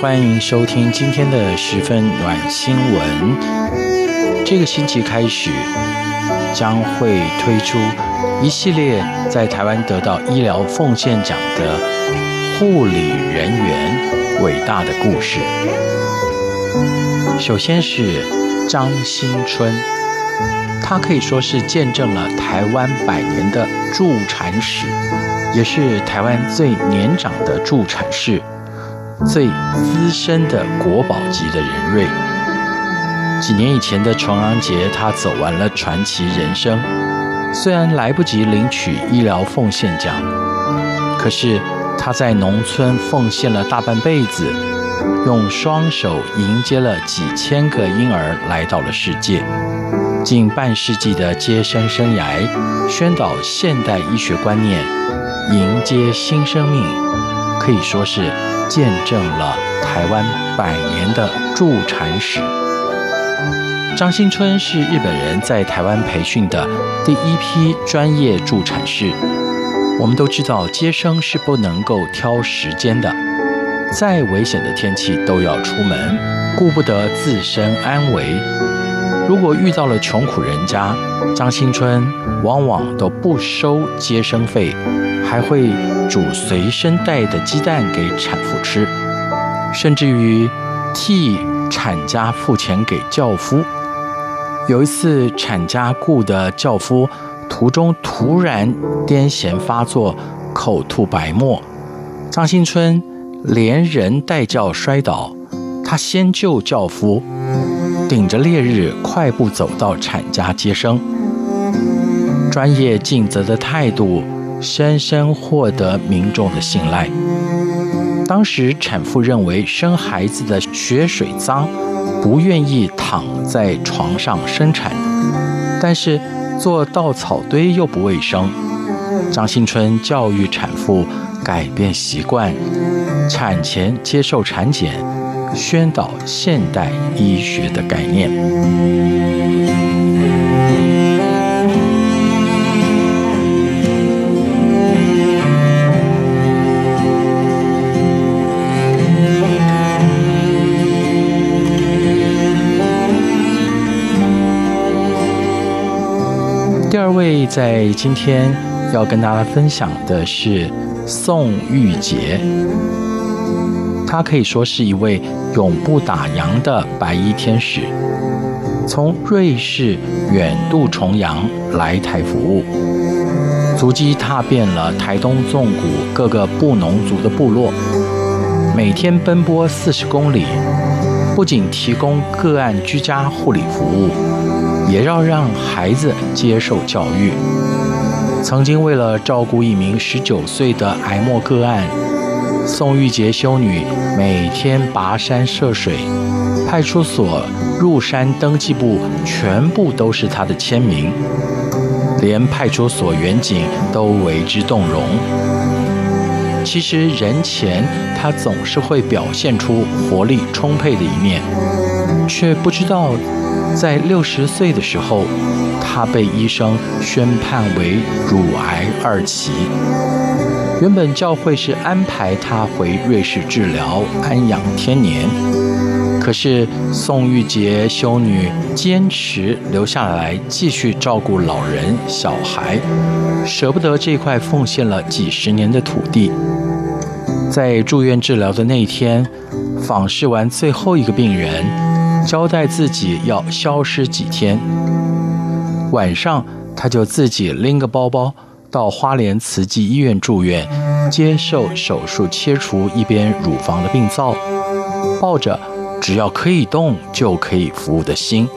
欢迎收听今天的十分暖新闻。这个星期开始，将会推出一系列在台湾得到医疗奉献奖的护理人员伟大的故事。首先是张新春，他可以说是见证了台湾百年的助产史，也是台湾最年长的助产士。最资深的国宝级的人瑞，几年以前的重阳节，他走完了传奇人生。虽然来不及领取医疗奉献奖，可是他在农村奉献了大半辈子，用双手迎接了几千个婴儿来到了世界，近半世纪的接生生涯，宣导现代医学观念，迎接新生命，可以说是。见证了台湾百年的助产史。张新春是日本人在台湾培训的第一批专业助产士。我们都知道，接生是不能够挑时间的，再危险的天气都要出门，顾不得自身安危。如果遇到了穷苦人家，张新春往往都不收接生费。还会煮随身带的鸡蛋给产妇吃，甚至于替产家付钱给轿夫。有一次，产家雇的轿夫途中突然癫痫发作，口吐白沫，张新春连人带轿摔倒，他先救轿夫，顶着烈日快步走到产家接生，专业尽责的态度。深深获得民众的信赖。当时产妇认为生孩子的血水脏，不愿意躺在床上生产，但是做稻草堆又不卫生。张新春教育产妇改变习惯，产前接受产检，宣导现代医学的概念。第二位在今天要跟大家分享的是宋玉洁，她可以说是一位永不打烊的白衣天使，从瑞士远渡重洋来台服务，足迹踏遍了台东纵谷各个布农族的部落，每天奔波四十公里，不仅提供个案居家护理服务。也要让孩子接受教育。曾经为了照顾一名十九岁的癌末个案，宋玉洁修女每天跋山涉水，派出所入山登记簿全部都是她的签名，连派出所员警都为之动容。其实人前她总是会表现出活力充沛的一面，却不知道。在六十岁的时候，他被医生宣判为乳癌二期。原本教会是安排他回瑞士治疗安养天年，可是宋玉洁修女坚持留下来继续照顾老人小孩，舍不得这块奉献了几十年的土地。在住院治疗的那一天，访视完最后一个病人。交代自己要消失几天，晚上他就自己拎个包包到花莲慈济医院住院，接受手术切除一边乳房的病灶，抱着只要可以动就可以服务的心。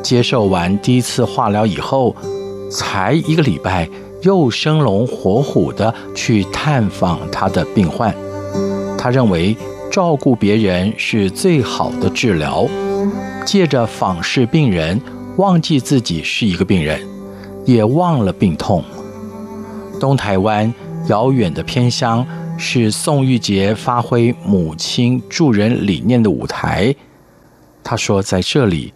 接受完第一次化疗以后，才一个礼拜，又生龙活虎的去探访他的病患。他认为照顾别人是最好的治疗，借着访视病人，忘记自己是一个病人，也忘了病痛。东台湾遥远的偏乡是宋玉洁发挥母亲助人理念的舞台。他说，在这里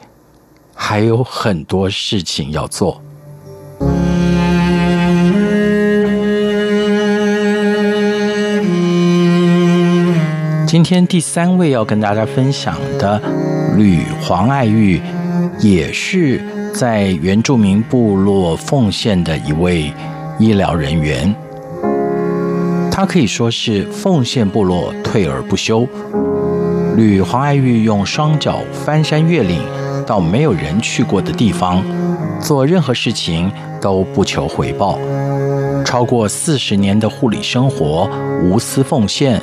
还有很多事情要做。今天第三位要跟大家分享的吕黄爱玉，也是在原住民部落奉献的一位医疗人员。他可以说是奉献部落，退而不休。吕黄爱玉用双脚翻山越岭，到没有人去过的地方，做任何事情都不求回报。超过四十年的护理生活，无私奉献。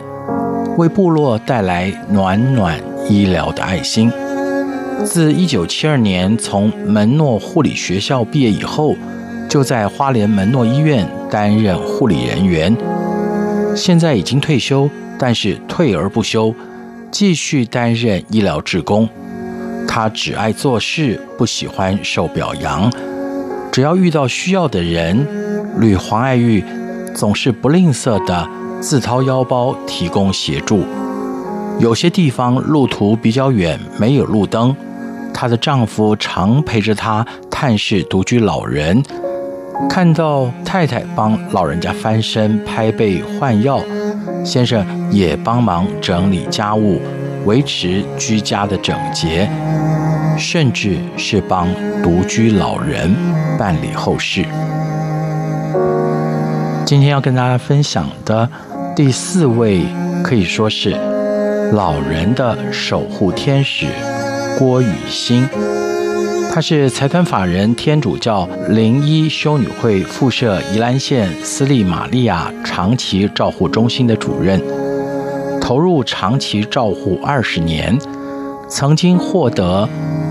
为部落带来暖暖医疗的爱心。自一九七二年从门诺护理学校毕业以后，就在花莲门诺医院担任护理人员。现在已经退休，但是退而不休，继续担任医疗志工。他只爱做事，不喜欢受表扬。只要遇到需要的人，吕黄爱玉总是不吝啬的。自掏腰包提供协助，有些地方路途比较远，没有路灯，她的丈夫常陪着她探视独居老人。看到太太帮老人家翻身、拍背、换药，先生也帮忙整理家务，维持居家的整洁，甚至是帮独居老人办理后事。今天要跟大家分享的。第四位可以说是老人的守护天使郭雨欣，她是财团法人天主教灵一修女会附设宜兰县斯利玛利亚长期照护中心的主任，投入长期照护二十年，曾经获得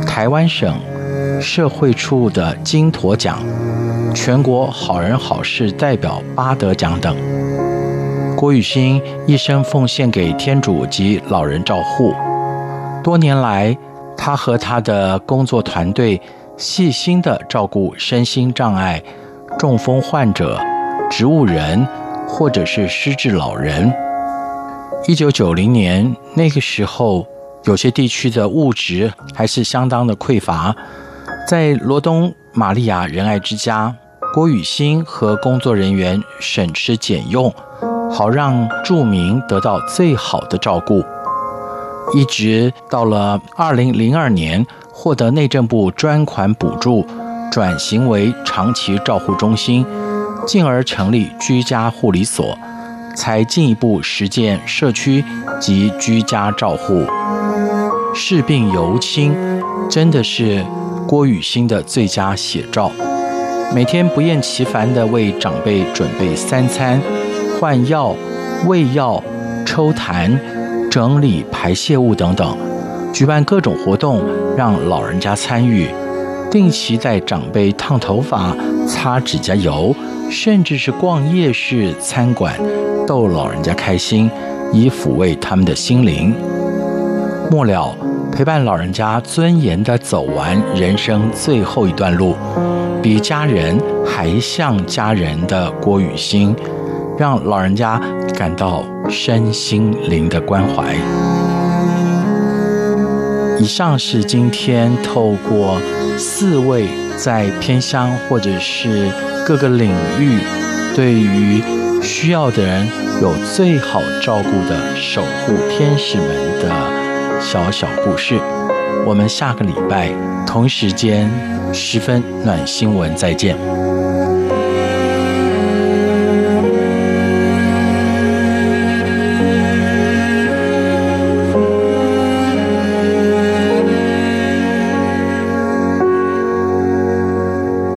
台湾省社会处的金驼奖、全国好人好事代表八德奖等。郭雨欣一生奉献给天主及老人照护，多年来，他和他的工作团队细心地照顾身心障碍、中风患者、植物人或者是失智老人。一九九零年那个时候，有些地区的物质还是相当的匮乏，在罗东玛利亚仁爱之家，郭雨欣和工作人员省吃俭用。好让住民得到最好的照顾，一直到了二零零二年获得内政部专款补助，转型为长期照护中心，进而成立居家护理所，才进一步实践社区及居家照护。视病由亲，真的是郭雨欣的最佳写照。每天不厌其烦地为长辈准备三餐。换药、喂药、抽痰、整理排泄物等等，举办各种活动，让老人家参与。定期带长辈烫头发、擦指甲油，甚至是逛夜市、餐馆，逗老人家开心，以抚慰他们的心灵。末了，陪伴老人家尊严地走完人生最后一段路，比家人还像家人的郭雨欣。让老人家感到身心灵的关怀。以上是今天透过四位在偏乡或者是各个领域，对于需要的人有最好照顾的守护天使们的小小故事。我们下个礼拜同时间十分暖新闻再见。